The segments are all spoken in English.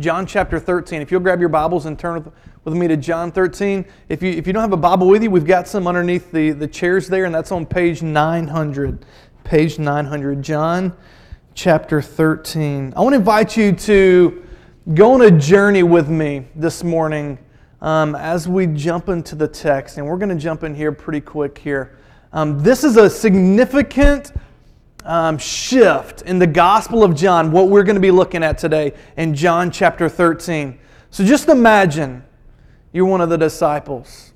John chapter 13. If you'll grab your Bibles and turn with me to John 13. If you, if you don't have a Bible with you, we've got some underneath the, the chairs there, and that's on page 900. Page 900. John chapter 13. I want to invite you to go on a journey with me this morning um, as we jump into the text. And we're going to jump in here pretty quick here. Um, this is a significant um, shift in the Gospel of John, what we're going to be looking at today in John chapter 13. So just imagine you're one of the disciples.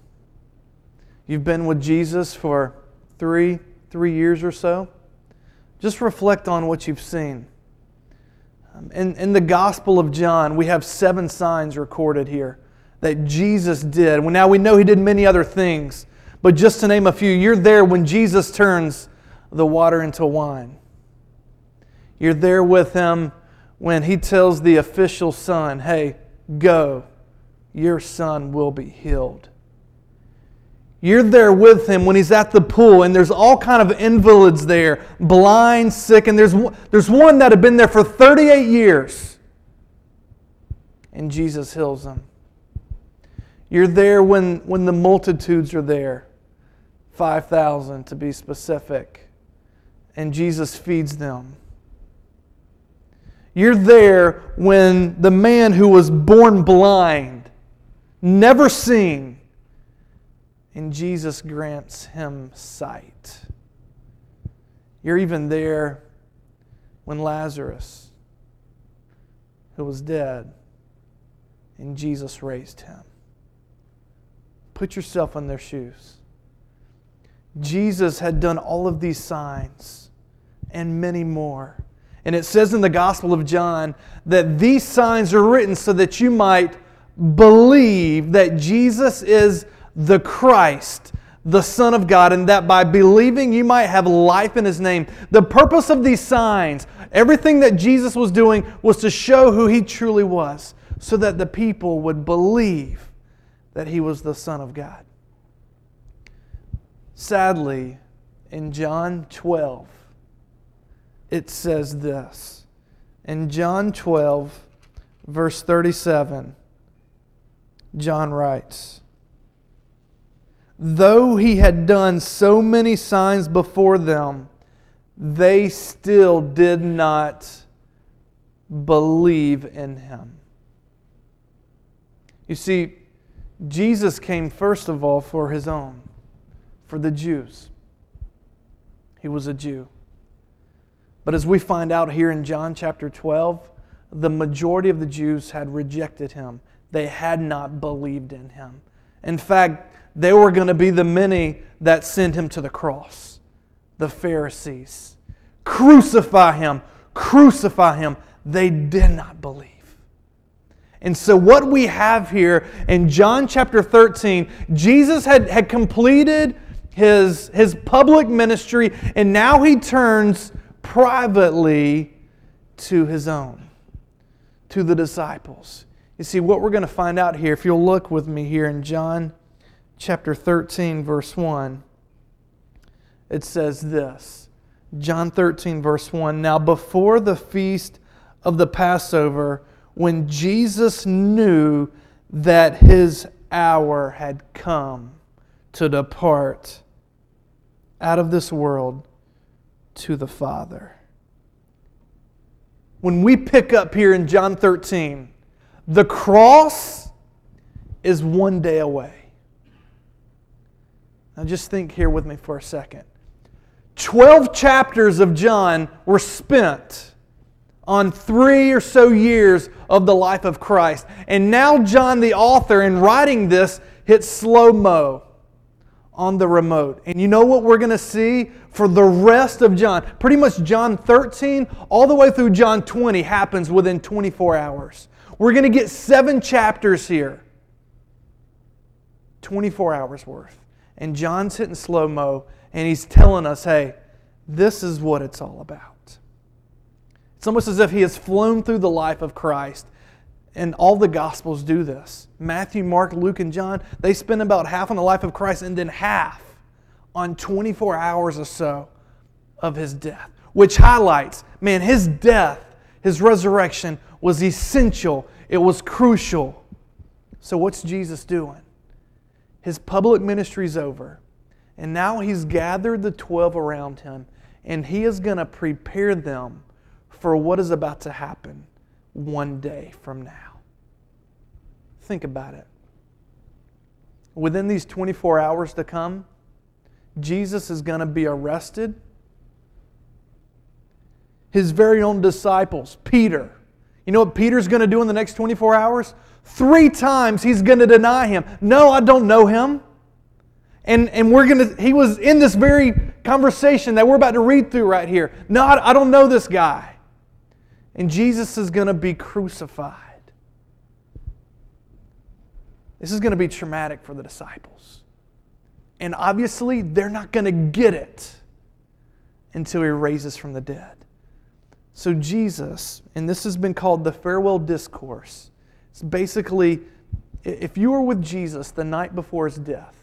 You've been with Jesus for three, three years or so. Just reflect on what you've seen. Um, in, in the Gospel of John, we have seven signs recorded here that Jesus did. Now we know he did many other things, but just to name a few, you're there when Jesus turns the water into wine. You're there with him when he tells the official son, hey, go, your son will be healed. You're there with him when he's at the pool, and there's all kind of invalids there, blind, sick, and there's, there's one that had been there for 38 years. And Jesus heals him. You're there when, when the multitudes are there, 5,000 to be specific and Jesus feeds them. You're there when the man who was born blind, never seen, and Jesus grants him sight. You're even there when Lazarus, who was dead, and Jesus raised him. Put yourself in their shoes. Jesus had done all of these signs and many more. And it says in the Gospel of John that these signs are written so that you might believe that Jesus is the Christ, the Son of God, and that by believing you might have life in His name. The purpose of these signs, everything that Jesus was doing, was to show who He truly was, so that the people would believe that He was the Son of God. Sadly, in John 12, it says this. In John 12, verse 37, John writes, Though he had done so many signs before them, they still did not believe in him. You see, Jesus came first of all for his own, for the Jews. He was a Jew. But as we find out here in John chapter 12, the majority of the Jews had rejected him. They had not believed in him. In fact, they were going to be the many that sent him to the cross the Pharisees. Crucify him, crucify him. They did not believe. And so, what we have here in John chapter 13, Jesus had, had completed his, his public ministry, and now he turns privately to his own, to the disciples. You see, what we're going to find out here, if you'll look with me here in John chapter 13, verse 1, it says this John 13, verse 1 Now, before the feast of the Passover, when Jesus knew that his hour had come to depart out of this world to the Father. When we pick up here in John 13, the cross is one day away. Now, just think here with me for a second. 12 chapters of John were spent on three or so years of the life of Christ. And now, John, the author, in writing this, hits slow mo on the remote. And you know what we're going to see for the rest of John? Pretty much John 13 all the way through John 20 happens within 24 hours. We're going to get seven chapters here. 24 hours worth. And John's hitting slow mo and he's telling us, hey, this is what it's all about. It's almost as if he has flown through the life of Christ and all the Gospels do this. Matthew, Mark, Luke, and John, they spend about half on the life of Christ and then half on 24 hours or so of his death, which highlights, man, his death, his resurrection was essential It was crucial. So, what's Jesus doing? His public ministry is over. And now he's gathered the 12 around him, and he is going to prepare them for what is about to happen one day from now. Think about it. Within these 24 hours to come, Jesus is going to be arrested. His very own disciples, Peter. You know what Peter's going to do in the next 24 hours? Three times he's going to deny him. No, I don't know him. And, and we're going to, he was in this very conversation that we're about to read through right here. No, I, I don't know this guy. And Jesus is going to be crucified. This is going to be traumatic for the disciples. And obviously, they're not going to get it until he raises from the dead. So, Jesus, and this has been called the farewell discourse, it's basically if you were with Jesus the night before his death,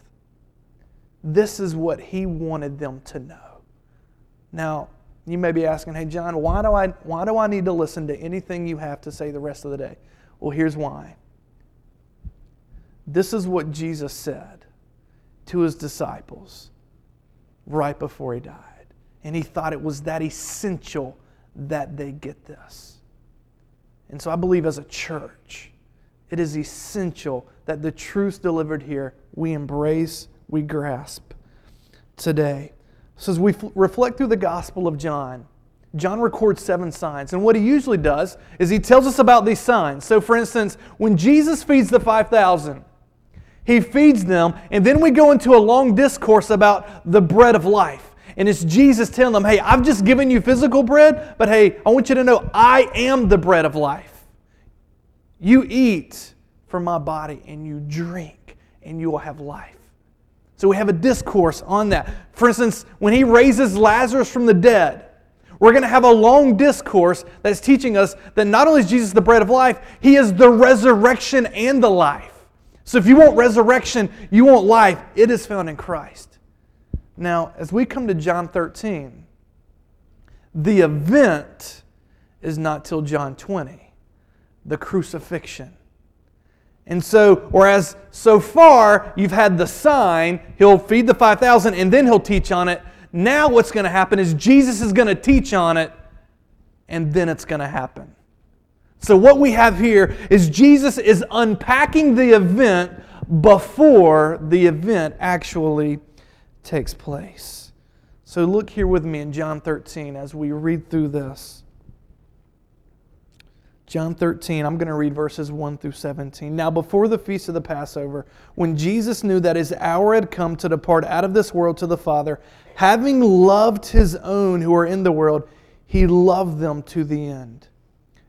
this is what he wanted them to know. Now, you may be asking, hey, John, why do, I, why do I need to listen to anything you have to say the rest of the day? Well, here's why. This is what Jesus said to his disciples right before he died. And he thought it was that essential that they get this. And so I believe as a church, it is essential that the truth delivered here we embrace, we grasp today. So as we f- reflect through the Gospel of John, John records seven signs. And what he usually does is he tells us about these signs. So, for instance, when Jesus feeds the 5,000, he feeds them, and then we go into a long discourse about the bread of life. And it's Jesus telling them, hey, I've just given you physical bread, but hey, I want you to know I am the bread of life. You eat from my body and you drink, and you will have life. So we have a discourse on that. For instance, when he raises Lazarus from the dead, we're going to have a long discourse that's teaching us that not only is Jesus the bread of life, he is the resurrection and the life. So if you want resurrection, you want life, it is found in Christ. Now, as we come to John 13, the event is not till John 20, the crucifixion. And so, whereas so far you've had the sign, he'll feed the 5,000 and then he'll teach on it. Now, what's going to happen is Jesus is going to teach on it and then it's going to happen. So, what we have here is Jesus is unpacking the event before the event actually takes place. So, look here with me in John 13 as we read through this. John 13, I'm going to read verses 1 through 17. Now, before the feast of the Passover, when Jesus knew that his hour had come to depart out of this world to the Father, having loved his own who are in the world, he loved them to the end.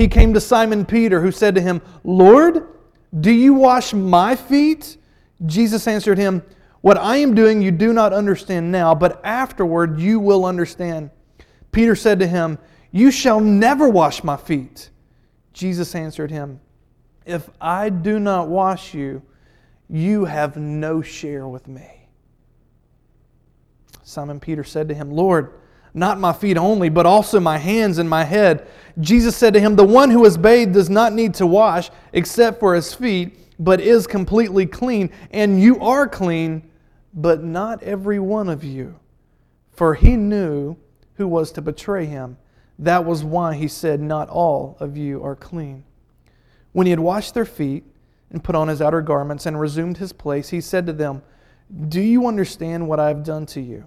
he came to Simon Peter, who said to him, Lord, do you wash my feet? Jesus answered him, What I am doing you do not understand now, but afterward you will understand. Peter said to him, You shall never wash my feet. Jesus answered him, If I do not wash you, you have no share with me. Simon Peter said to him, Lord, not my feet only, but also my hands and my head. Jesus said to him, The one who is bathed does not need to wash except for his feet, but is completely clean. And you are clean, but not every one of you. For he knew who was to betray him. That was why he said, Not all of you are clean. When he had washed their feet and put on his outer garments and resumed his place, he said to them, Do you understand what I have done to you?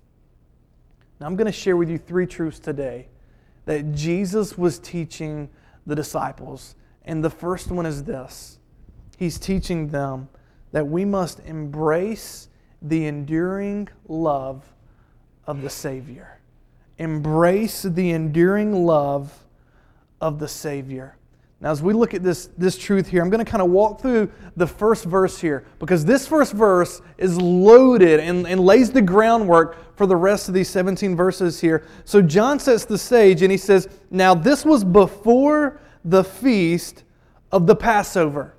Now, I'm going to share with you three truths today that Jesus was teaching the disciples. And the first one is this He's teaching them that we must embrace the enduring love of the Savior. Embrace the enduring love of the Savior. Now, as we look at this, this truth here, I'm going to kind of walk through the first verse here because this first verse is loaded and, and lays the groundwork for the rest of these 17 verses here. So, John sets the stage and he says, Now, this was before the feast of the Passover.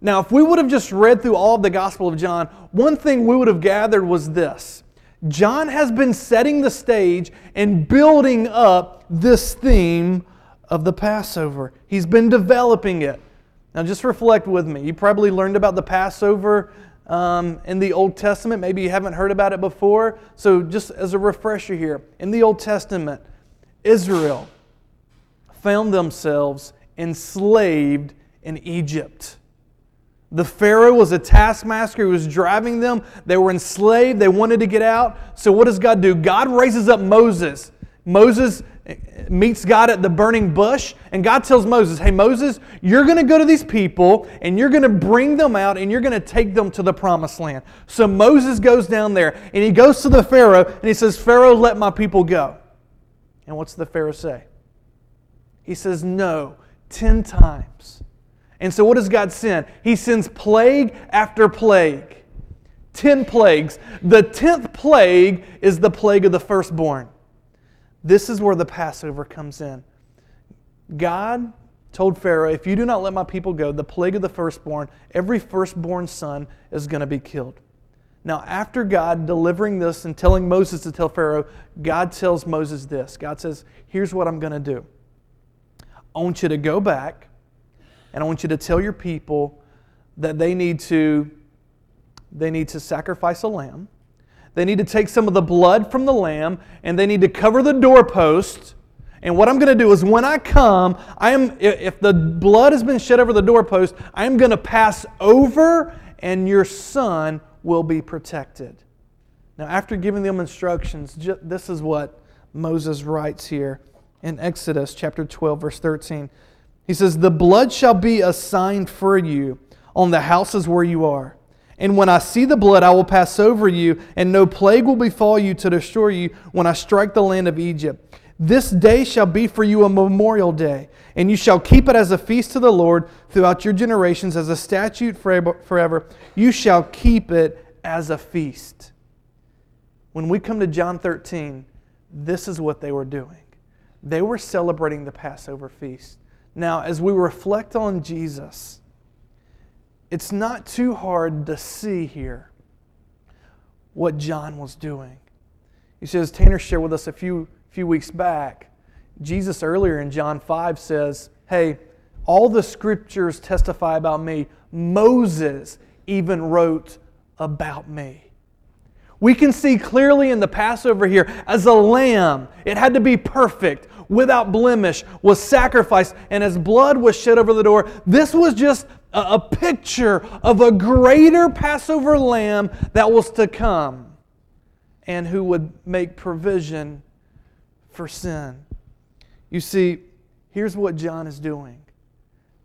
Now, if we would have just read through all of the Gospel of John, one thing we would have gathered was this John has been setting the stage and building up this theme of the Passover. He's been developing it. Now, just reflect with me. You probably learned about the Passover um, in the Old Testament. Maybe you haven't heard about it before. So, just as a refresher here, in the Old Testament, Israel found themselves enslaved in Egypt. The Pharaoh was a taskmaster who was driving them. They were enslaved. They wanted to get out. So, what does God do? God raises up Moses. Moses meets God at the burning bush, and God tells Moses, Hey, Moses, you're going to go to these people and you're going to bring them out and you're going to take them to the promised land. So Moses goes down there and he goes to the Pharaoh and he says, Pharaoh, let my people go. And what's the Pharaoh say? He says, No, 10 times. And so what does God send? He sends plague after plague. 10 plagues. The 10th plague is the plague of the firstborn. This is where the Passover comes in. God told Pharaoh, If you do not let my people go, the plague of the firstborn, every firstborn son is going to be killed. Now, after God delivering this and telling Moses to tell Pharaoh, God tells Moses this God says, Here's what I'm going to do. I want you to go back and I want you to tell your people that they need to they need to sacrifice a lamb they need to take some of the blood from the lamb and they need to cover the doorpost. And what I'm going to do is when I come, I am if the blood has been shed over the doorpost, I am going to pass over and your son will be protected. Now, after giving them instructions, this is what Moses writes here in Exodus chapter 12, verse 13. He says, The blood shall be a sign for you on the houses where you are. And when I see the blood, I will pass over you, and no plague will befall you to destroy you when I strike the land of Egypt. This day shall be for you a memorial day, and you shall keep it as a feast to the Lord throughout your generations, as a statute forever. You shall keep it as a feast. When we come to John 13, this is what they were doing. They were celebrating the Passover feast. Now, as we reflect on Jesus, it's not too hard to see here what John was doing. He says, Tanner shared with us a few, few weeks back, Jesus earlier in John 5 says, Hey, all the scriptures testify about me. Moses even wrote about me. We can see clearly in the Passover here as a lamb, it had to be perfect, without blemish, was sacrificed, and as blood was shed over the door. This was just a picture of a greater Passover lamb that was to come and who would make provision for sin. You see, here's what John is doing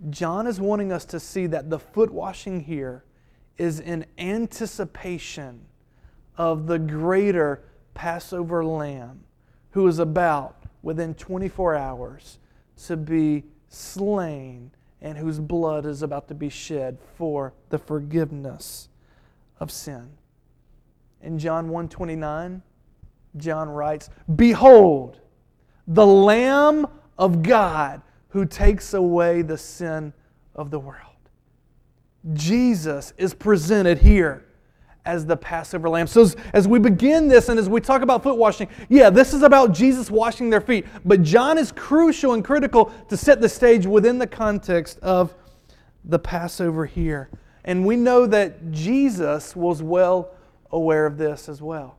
John is wanting us to see that the foot washing here is in anticipation of the greater Passover lamb who is about within 24 hours to be slain and whose blood is about to be shed for the forgiveness of sin. In John 1:29, John writes, "Behold, the lamb of God who takes away the sin of the world." Jesus is presented here as the Passover lamb. So, as, as, we begin this and as we talk about foot washing, yeah, this is about Jesus washing their feet. But John is crucial and critical to set the stage within the context of the Passover here. And we know that Jesus was well aware of this as well.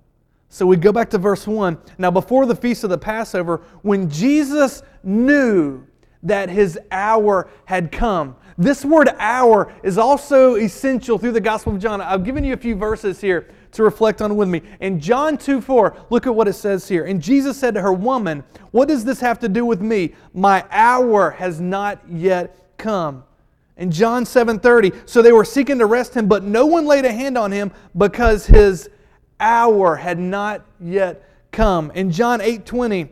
So we go back to verse 1. Now, before the feast of the Passover, when Jesus knew that his hour had come, this word hour is also essential through the Gospel of John. I've given you a few verses here to reflect on with me. In John 2 4, look at what it says here. And Jesus said to her, Woman, what does this have to do with me? My hour has not yet come. In John 7:30, so they were seeking to arrest him, but no one laid a hand on him because his hour had not yet come. In John 8:20,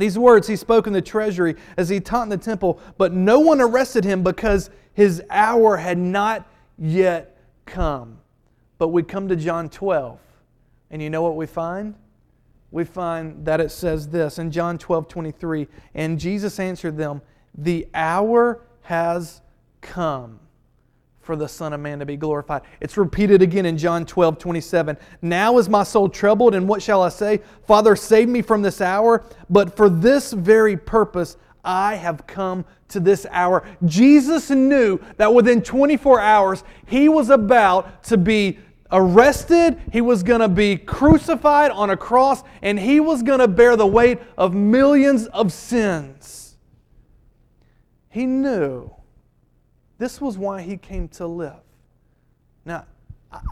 these words he spoke in the treasury as he taught in the temple, but no one arrested him because his hour had not yet come. But we come to John 12, and you know what we find? We find that it says this in John 12, 23, and Jesus answered them, The hour has come for the Son of Man to be glorified. It's repeated again in John 12, 27. Now is my soul troubled, and what shall I say? Father, save me from this hour. But for this very purpose, I have come to this hour. Jesus knew that within 24 hours, he was about to be arrested, he was going to be crucified on a cross, and he was going to bear the weight of millions of sins. He knew this was why he came to live. Now,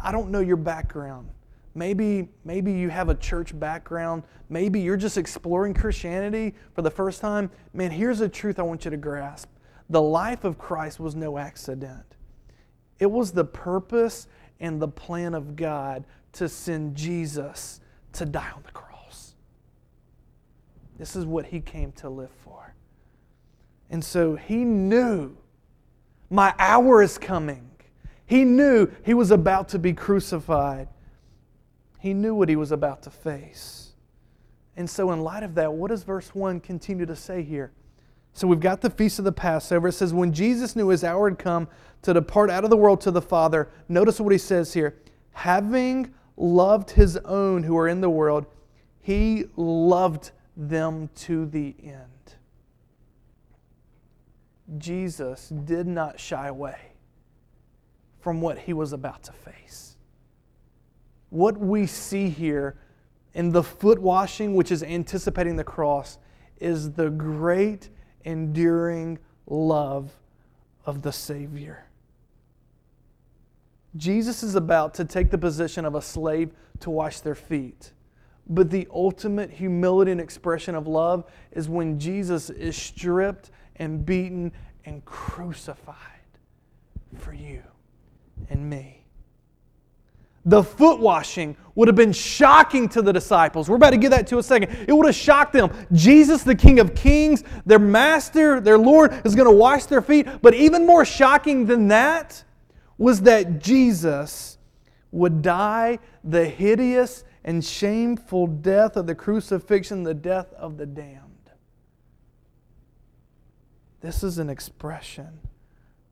I don't know your background. Maybe, maybe you have a church background. Maybe you're just exploring Christianity for the first time. Man, here's a truth I want you to grasp the life of Christ was no accident, it was the purpose and the plan of God to send Jesus to die on the cross. This is what he came to live for. And so he knew my hour is coming. He knew he was about to be crucified. He knew what he was about to face. And so, in light of that, what does verse 1 continue to say here? So, we've got the feast of the Passover. It says, When Jesus knew his hour had come to depart out of the world to the Father, notice what he says here. Having loved his own who are in the world, he loved them to the end. Jesus did not shy away from what he was about to face. What we see here in the foot washing, which is anticipating the cross, is the great, enduring love of the Savior. Jesus is about to take the position of a slave to wash their feet. But the ultimate humility and expression of love is when Jesus is stripped and beaten and crucified for you and me. The foot washing would have been shocking to the disciples. We're about to get that to a second. It would have shocked them. Jesus, the King of Kings, their master, their Lord, is going to wash their feet. But even more shocking than that was that Jesus would die the hideous and shameful death of the crucifixion, the death of the damned. This is an expression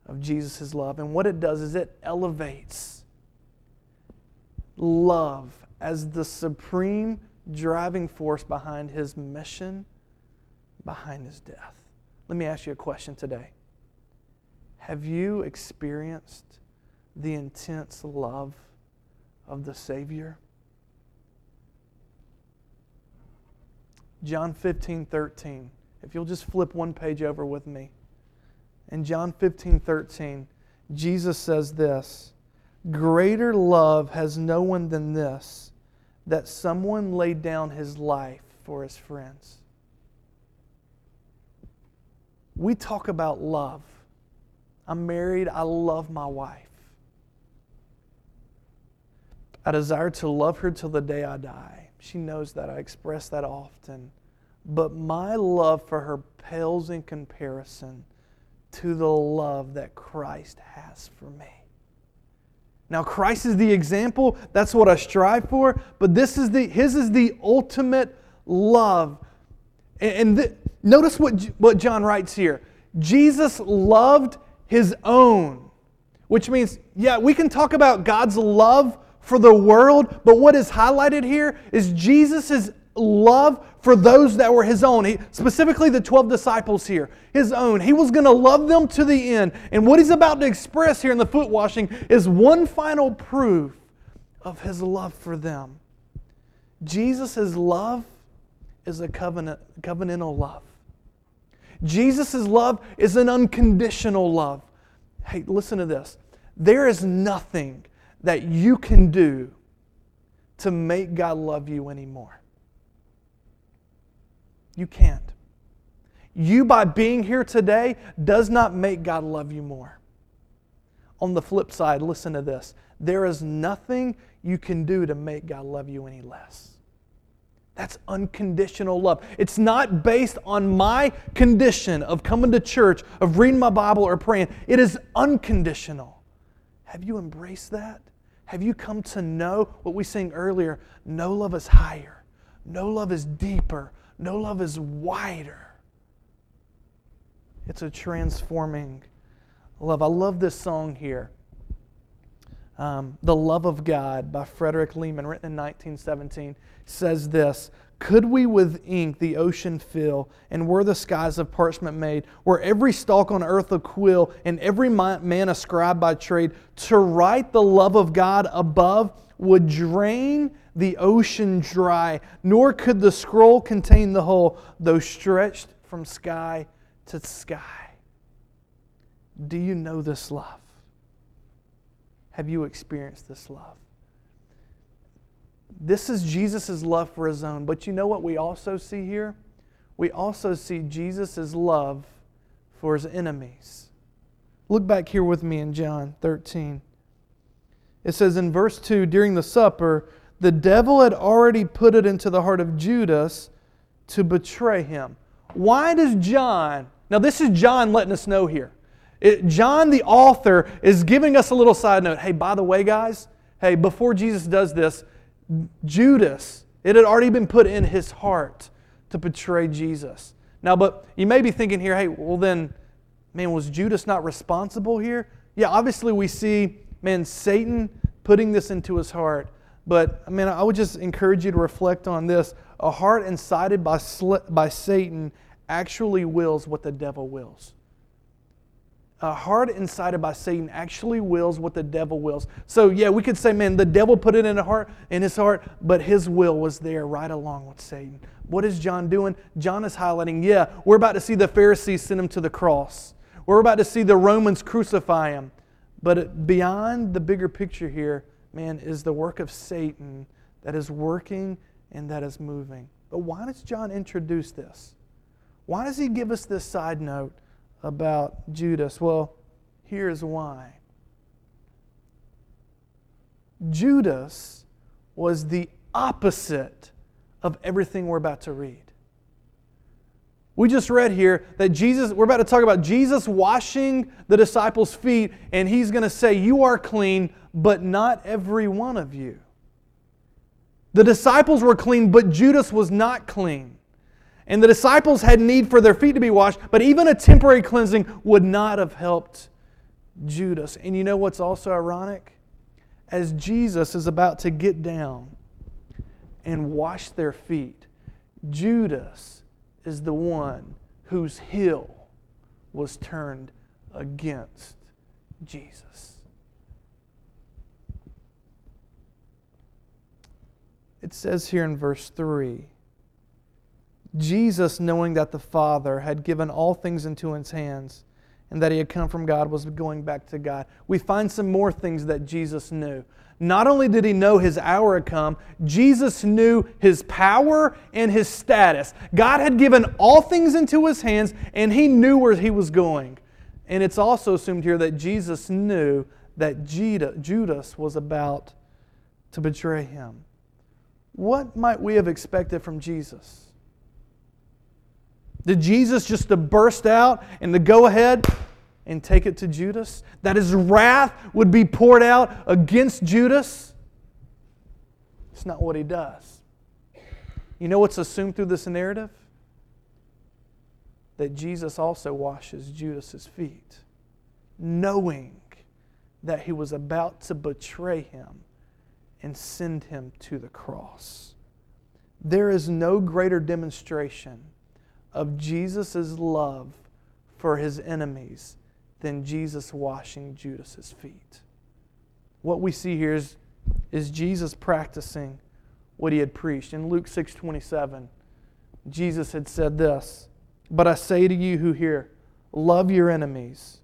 of Jesus' love. And what it does is it elevates love as the supreme driving force behind his mission, behind his death. Let me ask you a question today. Have you experienced the intense love of the Savior? John 15, 13. If you'll just flip one page over with me. In John 15, 13, Jesus says this Greater love has no one than this, that someone laid down his life for his friends. We talk about love. I'm married, I love my wife. I desire to love her till the day I die. She knows that. I express that often but my love for her pales in comparison to the love that Christ has for me. Now, Christ is the example. That's what I strive for. But this is the, his is the ultimate love. And, and notice what, what John writes here Jesus loved his own, which means, yeah, we can talk about God's love for the world, but what is highlighted here is Jesus' love for those that were his own, he, specifically the 12 disciples here, his own. He was going to love them to the end. And what he's about to express here in the foot washing is one final proof of his love for them. Jesus' love is a covenant, covenantal love. Jesus' love is an unconditional love. Hey, listen to this. There is nothing that you can do to make God love you anymore. You can't. You, by being here today, does not make God love you more. On the flip side, listen to this there is nothing you can do to make God love you any less. That's unconditional love. It's not based on my condition of coming to church, of reading my Bible, or praying. It is unconditional. Have you embraced that? Have you come to know what we sang earlier? No love is higher, no love is deeper, no love is wider. It's a transforming love. I love this song here. Um, the Love of God by Frederick Lehman, written in 1917, says this Could we with ink the ocean fill, and were the skies of parchment made, were every stalk on earth a quill, and every man a scribe by trade, to write the love of God above would drain the ocean dry, nor could the scroll contain the whole, though stretched from sky to sky. Do you know this love? Have you experienced this love? This is Jesus' love for his own. But you know what we also see here? We also see Jesus' love for his enemies. Look back here with me in John 13. It says in verse 2 during the supper, the devil had already put it into the heart of Judas to betray him. Why does John, now this is John letting us know here. It, John, the author, is giving us a little side note. Hey, by the way, guys, hey, before Jesus does this, Judas, it had already been put in his heart to betray Jesus. Now, but you may be thinking here, hey, well, then, man, was Judas not responsible here? Yeah, obviously, we see, man, Satan putting this into his heart. But, I mean, I would just encourage you to reflect on this. A heart incited by, by Satan actually wills what the devil wills a heart incited by Satan actually wills what the devil wills. So yeah, we could say, man, the devil put it in, a heart, in his heart, but his will was there right along with Satan. What is John doing? John is highlighting, yeah, we're about to see the Pharisees send him to the cross. We're about to see the Romans crucify him. But beyond the bigger picture here, man, is the work of Satan that is working and that is moving. But why does John introduce this? Why does he give us this side note? about Judas? Well, here's why. Judas was the opposite of everything we're about to read. We just read here that Jesus, we're about to talk about Jesus washing the disciples' feet, and he's going to say, You are clean, but not every one of you. The disciples were clean, but Judas was not clean. And the disciples had need for their feet to be washed, but even a temporary cleansing would not have helped Judas. And you know what's also ironic? As Jesus is about to get down and wash their feet, Judas is the one whose heel was turned against Jesus. It says here in verse 3 Jesus, knowing that the Father had given all things into his hands and that he had come from God, was going back to God. We find some more things that Jesus knew. Not only did he know his hour had come, Jesus knew his power and his status. God had given all things into his hands, and he knew where he was going. And it's also assumed here that Jesus knew that Judas was about to betray him. What might we have expected from Jesus? Did Jesus just to burst out and to go ahead and take it to Judas? That his wrath would be poured out against Judas? It's not what he does. You know what's assumed through this narrative? That Jesus also washes Judas's feet, knowing that he was about to betray him and send him to the cross. There is no greater demonstration of Jesus' love for his enemies than Jesus washing Judas's feet. What we see here is, is Jesus practicing what he had preached. In Luke 6 27, Jesus had said this But I say to you who hear, love your enemies,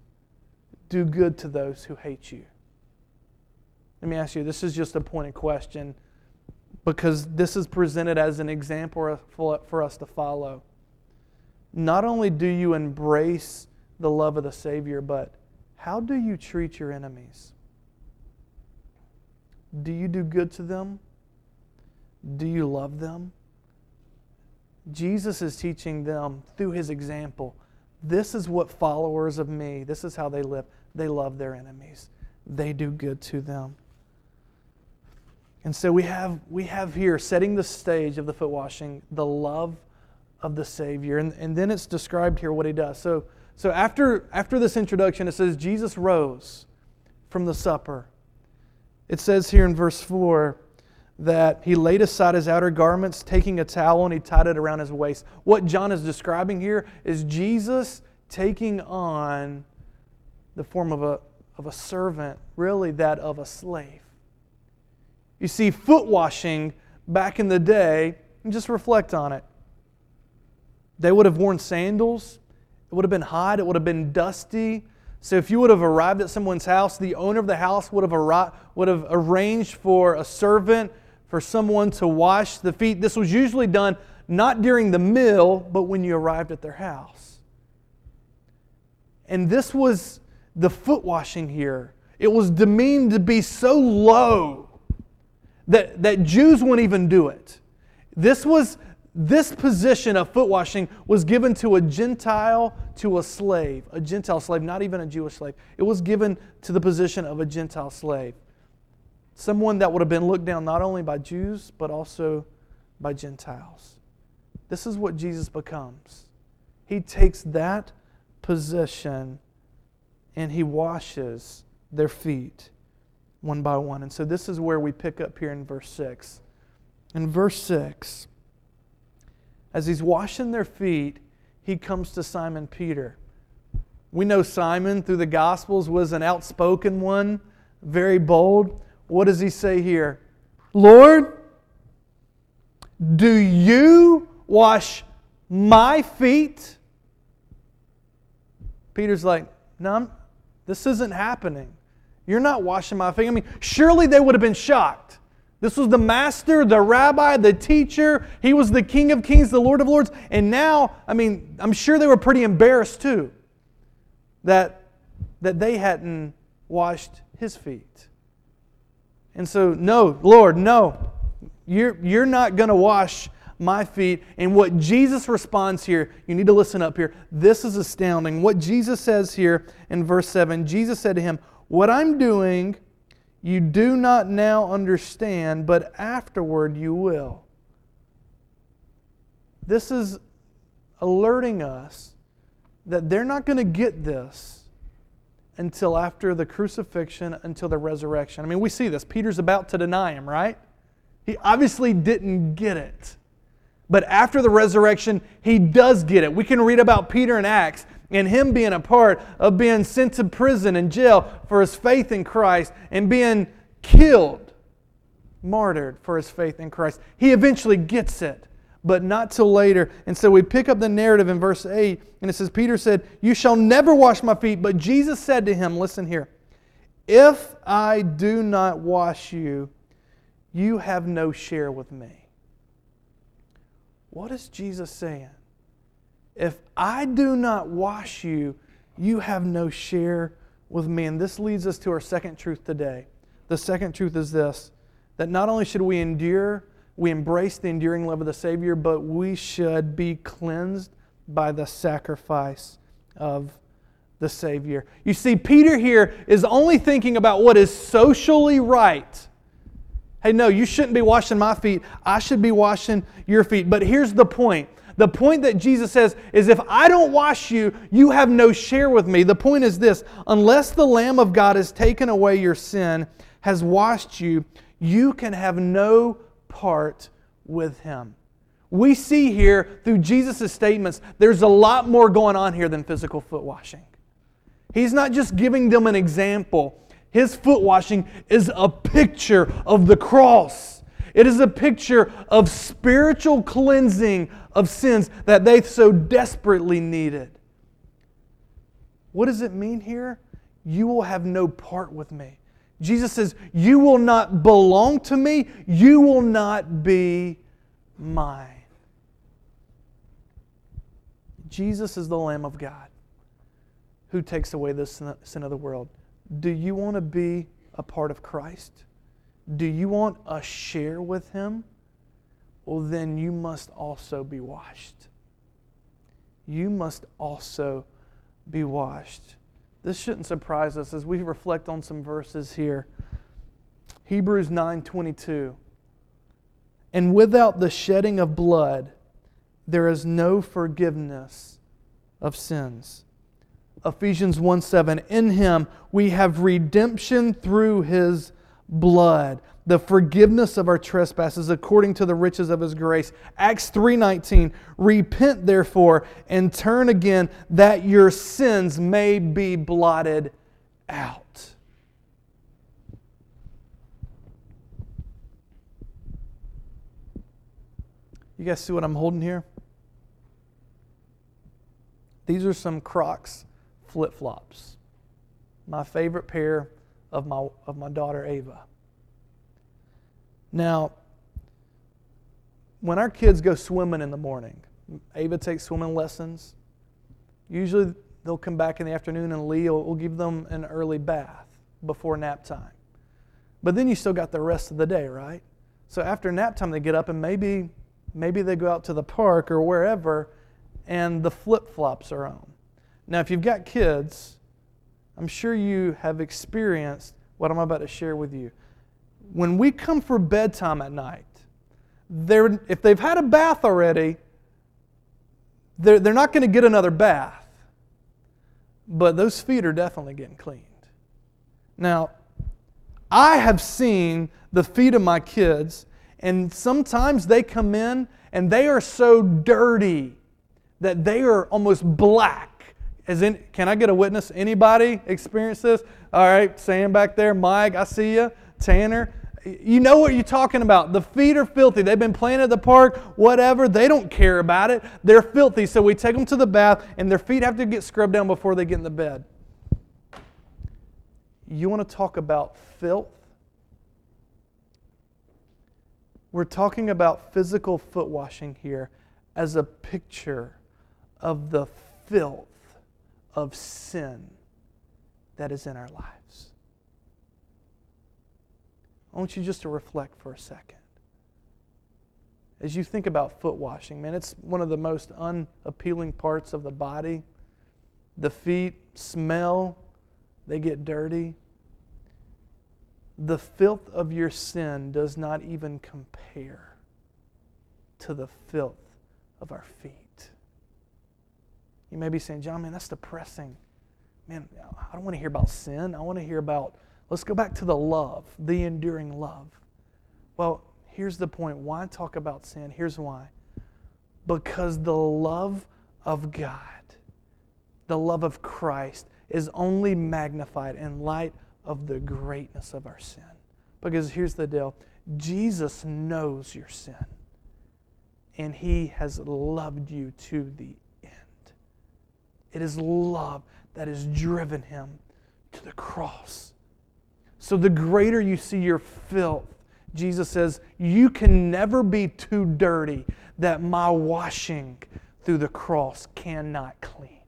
do good to those who hate you. Let me ask you this is just a pointed question because this is presented as an example for us to follow. Not only do you embrace the love of the Savior, but how do you treat your enemies? Do you do good to them? Do you love them? Jesus is teaching them through his example. This is what followers of me, this is how they live. They love their enemies, they do good to them. And so we have, we have here, setting the stage of the foot washing, the love of the Savior. And, and then it's described here what he does. So, so after, after this introduction, it says, Jesus rose from the supper. It says here in verse 4 that he laid aside his outer garments, taking a towel, and he tied it around his waist. What John is describing here is Jesus taking on the form of a, of a servant, really that of a slave. You see, foot washing back in the day, and just reflect on it. They would have worn sandals, it would have been hot, it would have been dusty. So if you would have arrived at someone's house, the owner of the house would have, would have arranged for a servant, for someone to wash the feet. This was usually done not during the meal, but when you arrived at their house. And this was the foot washing here. It was demeaned to be so low that, that Jews wouldn't even do it. This was this position of foot washing was given to a Gentile, to a slave, a Gentile slave, not even a Jewish slave. It was given to the position of a Gentile slave. Someone that would have been looked down not only by Jews, but also by Gentiles. This is what Jesus becomes. He takes that position and he washes their feet one by one. And so this is where we pick up here in verse 6. In verse 6, as he's washing their feet, he comes to Simon Peter. We know Simon through the Gospels was an outspoken one, very bold. What does he say here? Lord, do you wash my feet? Peter's like, No, this isn't happening. You're not washing my feet. I mean, surely they would have been shocked. This was the master, the rabbi, the teacher. He was the King of Kings, the Lord of Lords. And now, I mean, I'm sure they were pretty embarrassed too that, that they hadn't washed his feet. And so, no, Lord, no. You're, you're not going to wash my feet. And what Jesus responds here, you need to listen up here. This is astounding. What Jesus says here in verse 7 Jesus said to him, What I'm doing, you do not now understand, but afterward you will. This is alerting us that they're not going to get this until after the crucifixion, until the resurrection. I mean, we see this. Peter's about to deny him, right? He obviously didn't get it. But after the resurrection, he does get it. We can read about Peter in Acts and him being a part of being sent to prison and jail for his faith in Christ and being killed, martyred for his faith in Christ. He eventually gets it, but not till later. And so we pick up the narrative in verse 8, and it says, Peter said, You shall never wash my feet. But Jesus said to him, Listen here, if I do not wash you, you have no share with me. What is Jesus saying? If I do not wash you, you have no share with me. And this leads us to our second truth today. The second truth is this that not only should we endure, we embrace the enduring love of the Savior, but we should be cleansed by the sacrifice of the Savior. You see, Peter here is only thinking about what is socially right Hey, no, you shouldn't be washing my feet. I should be washing your feet. But here's the point. The point that Jesus says is if I don't wash you, you have no share with me. The point is this unless the Lamb of God has taken away your sin, has washed you, you can have no part with him. We see here through Jesus' statements, there's a lot more going on here than physical foot washing. He's not just giving them an example, his foot washing is a picture of the cross. It is a picture of spiritual cleansing of sins that they so desperately needed. What does it mean here? You will have no part with me. Jesus says, You will not belong to me, you will not be mine. Jesus is the Lamb of God who takes away the sin of the world. Do you want to be a part of Christ? Do you want a share with Him? Well, then you must also be washed. You must also be washed. This shouldn't surprise us as we reflect on some verses here. Hebrews 9:22 And without the shedding of blood there is no forgiveness of sins. Ephesians 1 7. In him we have redemption through his blood, the forgiveness of our trespasses according to the riches of his grace. Acts 3:19. Repent therefore and turn again that your sins may be blotted out. You guys see what I'm holding here? These are some Crocs flip flops. My favorite pair of my, of my daughter Ava. Now, when our kids go swimming in the morning, Ava takes swimming lessons. Usually they'll come back in the afternoon and Lee will, will give them an early bath before nap time. But then you still got the rest of the day, right? So after nap time, they get up and maybe, maybe they go out to the park or wherever and the flip flops are on. Now, if you've got kids, I'm sure you have experienced what I'm about to share with you. When we come for bedtime at night, if they've had a bath already, they're, they're not going to get another bath. But those feet are definitely getting cleaned. Now, I have seen the feet of my kids, and sometimes they come in and they are so dirty that they are almost black. As in, can I get a witness? Anybody experience this? All right, Sam back there, Mike, I see you. Tanner, you know what you're talking about. The feet are filthy. They've been playing at the park, whatever. They don't care about it. They're filthy. So we take them to the bath, and their feet have to get scrubbed down before they get in the bed. You want to talk about filth? We're talking about physical foot washing here as a picture of the filth of sin that is in our lives. I want you just to reflect for a second. As you think about foot washing, man, it's one of the most unappealing parts of the body. The feet smell, they get dirty. The filth of your sin does not even compare to the filth of our feet. You may be saying, John, man, that's depressing. Man, I don't want to hear about sin. I want to hear about, let's go back to the love, the enduring love. Well, here's the point. Why talk about sin? Here's why. Because the love of God, the love of Christ, is only magnified in light of the greatness of our sin. Because here's the deal Jesus knows your sin, and He has loved you to the it is love that has driven him to the cross. So the greater you see your filth, Jesus says, you can never be too dirty that my washing through the cross cannot clean.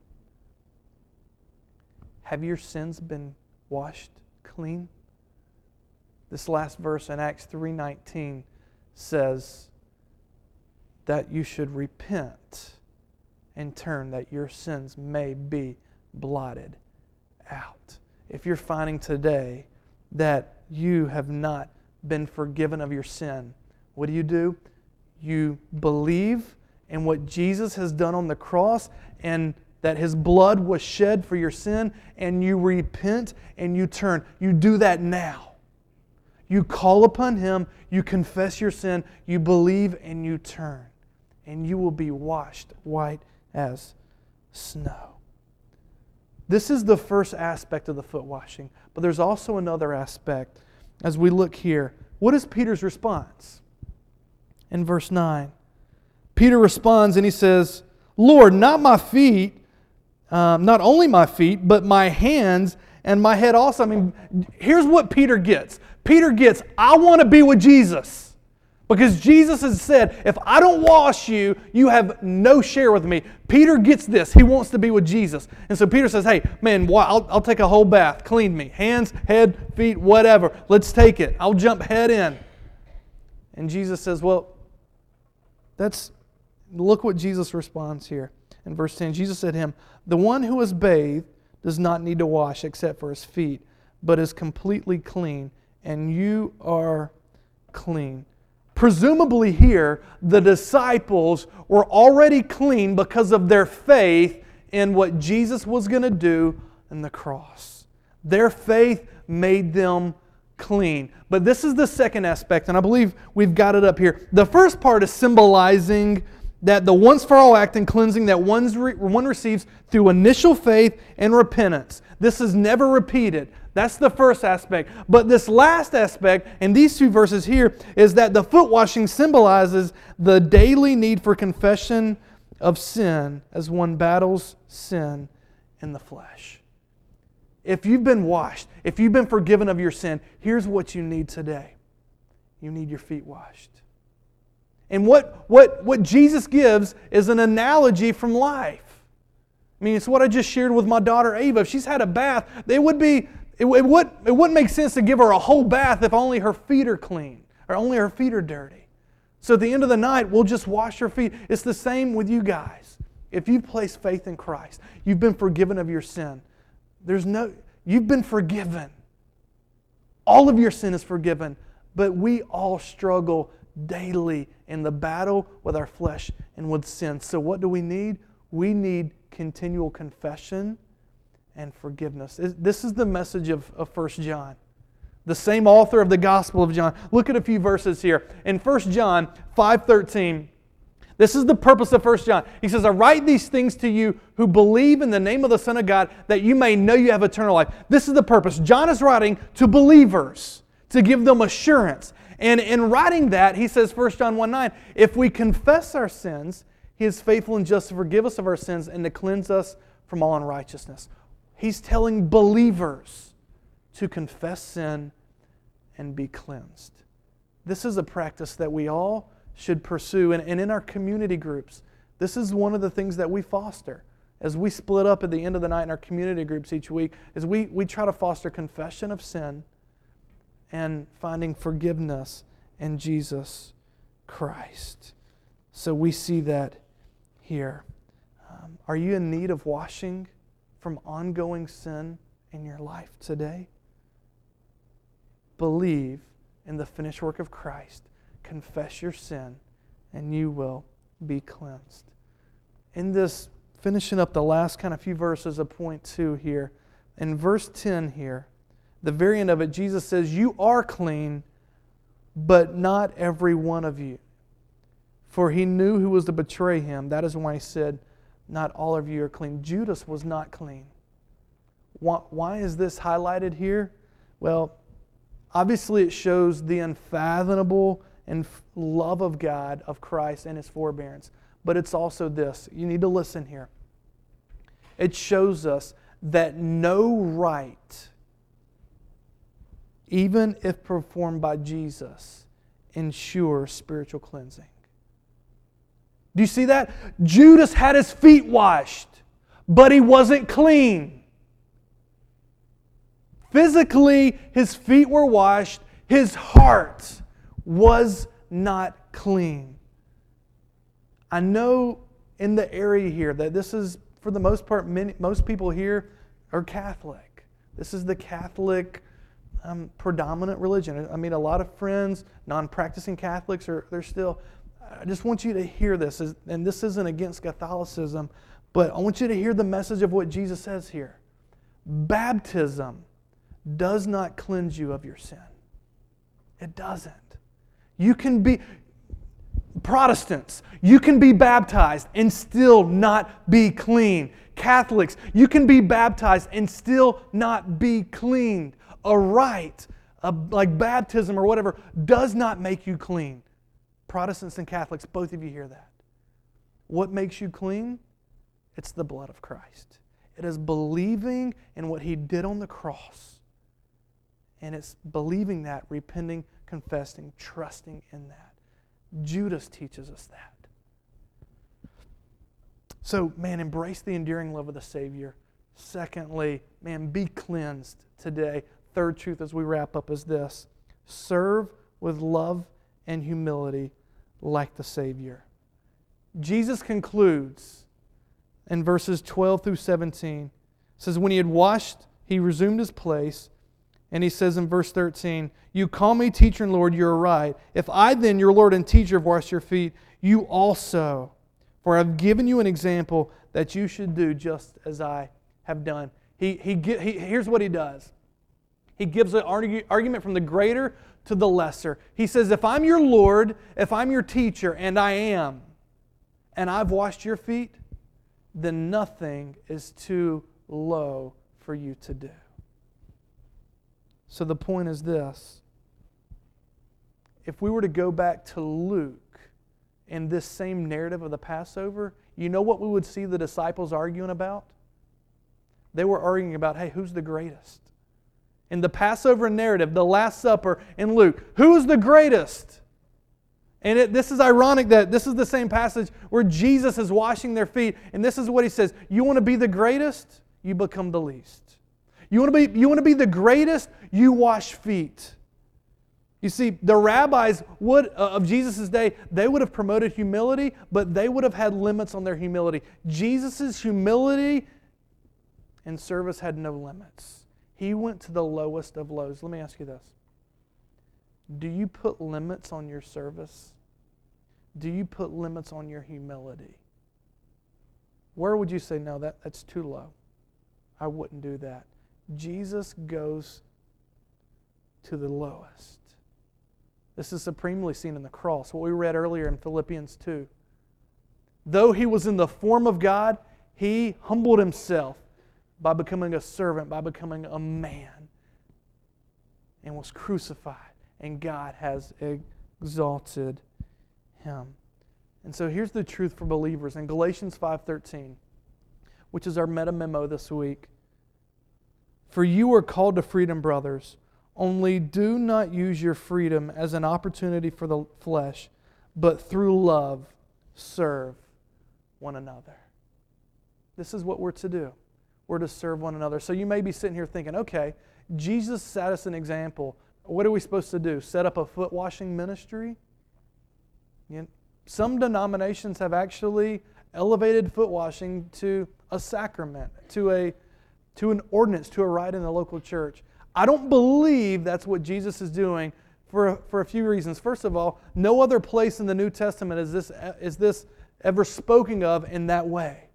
Have your sins been washed clean? This last verse in Acts 3:19 says that you should repent and turn that your sins may be blotted out. If you're finding today that you have not been forgiven of your sin, what do you do? You believe in what Jesus has done on the cross and that his blood was shed for your sin, and you repent and you turn. You do that now. You call upon him, you confess your sin, you believe, and you turn. And you will be washed white as snow. This is the first aspect of the foot washing, but there's also another aspect as we look here. What is Peter's response? in verse 9. Peter responds and he says, Lord, not my feet, um, not only my feet, but my hands and my head also. I mean, here's what Peter gets Peter gets, I want to be with Jesus. Because Jesus has said, if I don't wash you, you have no share with me. Peter gets this. He wants to be with Jesus. And so Peter says, hey, man, I'll, I'll take a whole bath. Clean me. Hands, head, feet, whatever. Let's take it. I'll jump head in. And Jesus says, well, that's, look what Jesus responds here. In verse 10, Jesus said to him, The one who is bathed does not need to wash except for his feet, but is completely clean, and you are clean. Presumably, here, the disciples were already clean because of their faith in what Jesus was going to do in the cross. Their faith made them clean. But this is the second aspect, and I believe we've got it up here. The first part is symbolizing that the once for all act and cleansing that one's re- one receives through initial faith and repentance. This is never repeated. That's the first aspect. But this last aspect, in these two verses here, is that the foot washing symbolizes the daily need for confession of sin as one battles sin in the flesh. If you've been washed, if you've been forgiven of your sin, here's what you need today you need your feet washed. And what, what, what Jesus gives is an analogy from life. I mean, it's what I just shared with my daughter Ava. If she's had a bath, it would be it, it, would, it wouldn't make sense to give her a whole bath if only her feet are clean or only her feet are dirty. So at the end of the night, we'll just wash her feet. It's the same with you guys. If you've placed faith in Christ, you've been forgiven of your sin. There's no, you've been forgiven. All of your sin is forgiven, but we all struggle daily in the battle with our flesh and with sin. So, what do we need? We need continual confession and forgiveness. This is the message of, of 1 John. The same author of the Gospel of John. Look at a few verses here. In 1 John 5:13, this is the purpose of 1 John. He says, I write these things to you who believe in the name of the Son of God, that you may know you have eternal life. This is the purpose. John is writing to believers to give them assurance. And in writing that, he says, 1 John 1 9, if we confess our sins, he is faithful and just to forgive us of our sins and to cleanse us from all unrighteousness. He's telling believers to confess sin and be cleansed. This is a practice that we all should pursue. And, and in our community groups, this is one of the things that we foster. As we split up at the end of the night in our community groups each week, is we, we try to foster confession of sin and finding forgiveness in Jesus Christ. So we see that here. Um, are you in need of washing? From ongoing sin in your life today? Believe in the finished work of Christ, confess your sin, and you will be cleansed. In this, finishing up the last kind of few verses of point two here, in verse 10 here, the very end of it, Jesus says, You are clean, but not every one of you. For he knew who was to betray him. That is why he said, not all of you are clean. Judas was not clean. Why is this highlighted here? Well, obviously it shows the unfathomable and love of God, of Christ, and his forbearance. But it's also this you need to listen here. It shows us that no rite, even if performed by Jesus, ensures spiritual cleansing. Do you see that? Judas had his feet washed, but he wasn't clean. Physically, his feet were washed, his heart was not clean. I know in the area here that this is, for the most part, many, most people here are Catholic. This is the Catholic um, predominant religion. I mean, a lot of friends, non practicing Catholics, are they're still I just want you to hear this, and this isn't against Catholicism, but I want you to hear the message of what Jesus says here. Baptism does not cleanse you of your sin. It doesn't. You can be, Protestants, you can be baptized and still not be clean. Catholics, you can be baptized and still not be cleaned. A rite, a, like baptism or whatever, does not make you clean. Protestants and Catholics, both of you hear that. What makes you clean? It's the blood of Christ. It is believing in what he did on the cross. And it's believing that, repenting, confessing, trusting in that. Judas teaches us that. So, man, embrace the enduring love of the Savior. Secondly, man, be cleansed today. Third truth as we wrap up is this serve with love and humility like the Savior. Jesus concludes in verses 12 through 17. says, When he had washed, he resumed his place. And he says in verse 13, You call me teacher and Lord, you're right. If I then, your Lord and teacher, have washed your feet, you also. For I've given you an example that you should do just as I have done. He, he, he, here's what he does he gives an argument from the greater to the lesser. He says, If I'm your Lord, if I'm your teacher, and I am, and I've washed your feet, then nothing is too low for you to do. So the point is this if we were to go back to Luke in this same narrative of the Passover, you know what we would see the disciples arguing about? They were arguing about, hey, who's the greatest? In the Passover narrative, the Last Supper in Luke, who is the greatest? And it, this is ironic that this is the same passage where Jesus is washing their feet. And this is what he says You want to be the greatest? You become the least. You want to be, you want to be the greatest? You wash feet. You see, the rabbis would, uh, of Jesus' day, they would have promoted humility, but they would have had limits on their humility. Jesus' humility and service had no limits. He went to the lowest of lows. Let me ask you this Do you put limits on your service? Do you put limits on your humility? Where would you say, no, that, that's too low? I wouldn't do that. Jesus goes to the lowest. This is supremely seen in the cross, what we read earlier in Philippians 2. Though he was in the form of God, he humbled himself by becoming a servant, by becoming a man, and was crucified. And God has exalted him. And so here's the truth for believers in Galatians 5:13, which is our meta memo this week. For you are called to freedom, brothers. Only do not use your freedom as an opportunity for the flesh, but through love serve one another. This is what we're to do. We're to serve one another. So you may be sitting here thinking, okay, Jesus set us an example. What are we supposed to do? Set up a foot washing ministry? You know, some denominations have actually elevated foot washing to a sacrament, to, a, to an ordinance, to a rite in the local church. I don't believe that's what Jesus is doing for, for a few reasons. First of all, no other place in the New Testament is this, is this ever spoken of in that way.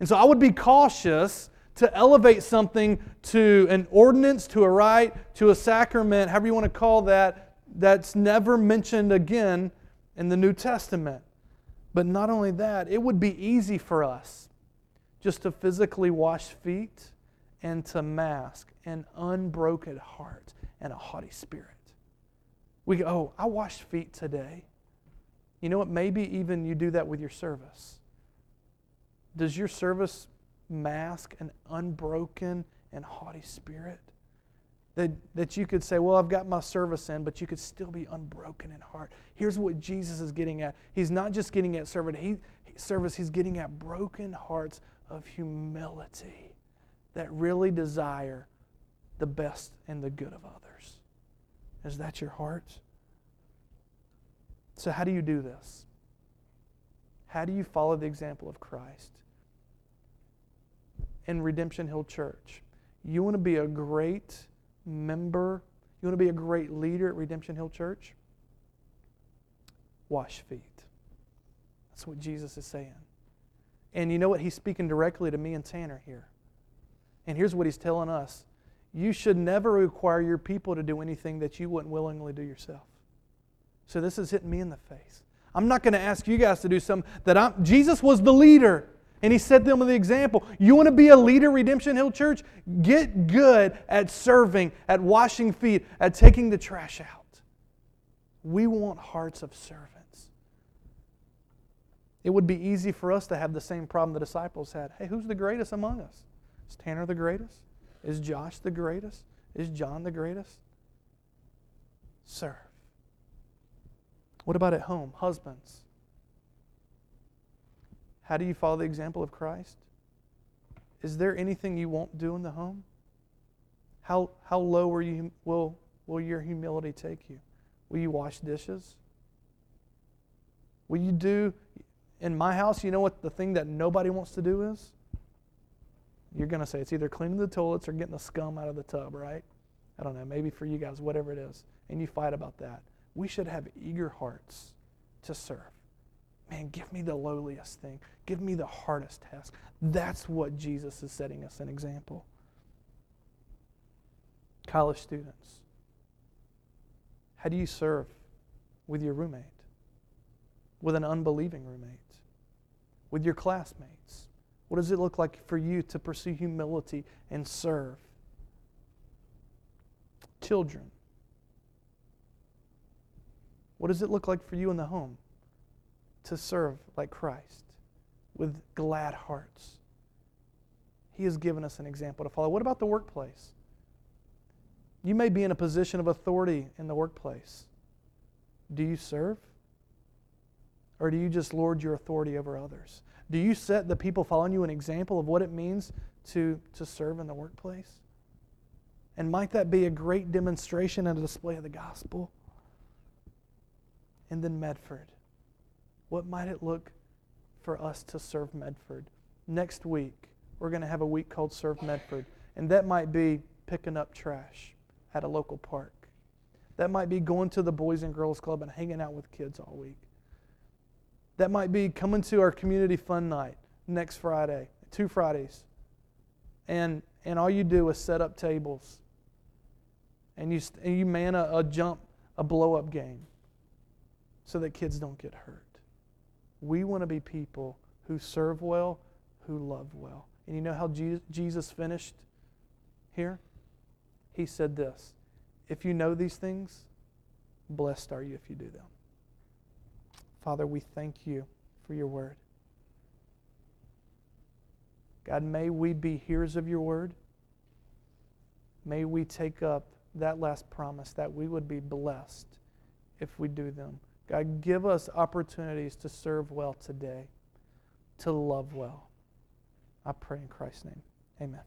And so I would be cautious to elevate something to an ordinance, to a rite, to a sacrament, however you want to call that, that's never mentioned again in the New Testament. But not only that, it would be easy for us just to physically wash feet and to mask an unbroken heart and a haughty spirit. We go, oh, I washed feet today. You know what? Maybe even you do that with your service. Does your service mask an unbroken and haughty spirit? That, that you could say, Well, I've got my service in, but you could still be unbroken in heart. Here's what Jesus is getting at. He's not just getting at service, he, service he's getting at broken hearts of humility that really desire the best and the good of others. Is that your heart? So, how do you do this? How do you follow the example of Christ? In Redemption Hill Church, you want to be a great member, you want to be a great leader at Redemption Hill Church? Wash feet. That's what Jesus is saying. And you know what? He's speaking directly to me and Tanner here. And here's what he's telling us you should never require your people to do anything that you wouldn't willingly do yourself. So this is hitting me in the face. I'm not going to ask you guys to do something that I'm. Jesus was the leader. And he set them the example. You want to be a leader, Redemption Hill Church? Get good at serving, at washing feet, at taking the trash out. We want hearts of servants. It would be easy for us to have the same problem the disciples had. Hey, who's the greatest among us? Is Tanner the greatest? Is Josh the greatest? Is John the greatest? Serve. What about at home? Husbands. How do you follow the example of Christ? Is there anything you won't do in the home? How, how low will, you, will, will your humility take you? Will you wash dishes? Will you do, in my house, you know what the thing that nobody wants to do is? You're going to say it's either cleaning the toilets or getting the scum out of the tub, right? I don't know, maybe for you guys, whatever it is. And you fight about that. We should have eager hearts to serve. Man, give me the lowliest thing. Give me the hardest task. That's what Jesus is setting us an example. College students, how do you serve with your roommate? With an unbelieving roommate? With your classmates? What does it look like for you to pursue humility and serve? Children, what does it look like for you in the home to serve like Christ with glad hearts? He has given us an example to follow. What about the workplace? You may be in a position of authority in the workplace. Do you serve? Or do you just lord your authority over others? Do you set the people following you an example of what it means to, to serve in the workplace? And might that be a great demonstration and a display of the gospel? And then Medford. What might it look for us to serve Medford? Next week, we're going to have a week called Serve Medford. And that might be picking up trash at a local park. That might be going to the Boys and Girls Club and hanging out with kids all week. That might be coming to our community fun night next Friday, two Fridays. And, and all you do is set up tables and you, and you man a, a jump, a blow up game so that kids don't get hurt. We want to be people who serve well, who love well. And you know how Jesus finished here? He said this If you know these things, blessed are you if you do them. Father, we thank you for your word. God, may we be hearers of your word. May we take up that last promise that we would be blessed if we do them. God, give us opportunities to serve well today, to love well. I pray in Christ's name. Amen.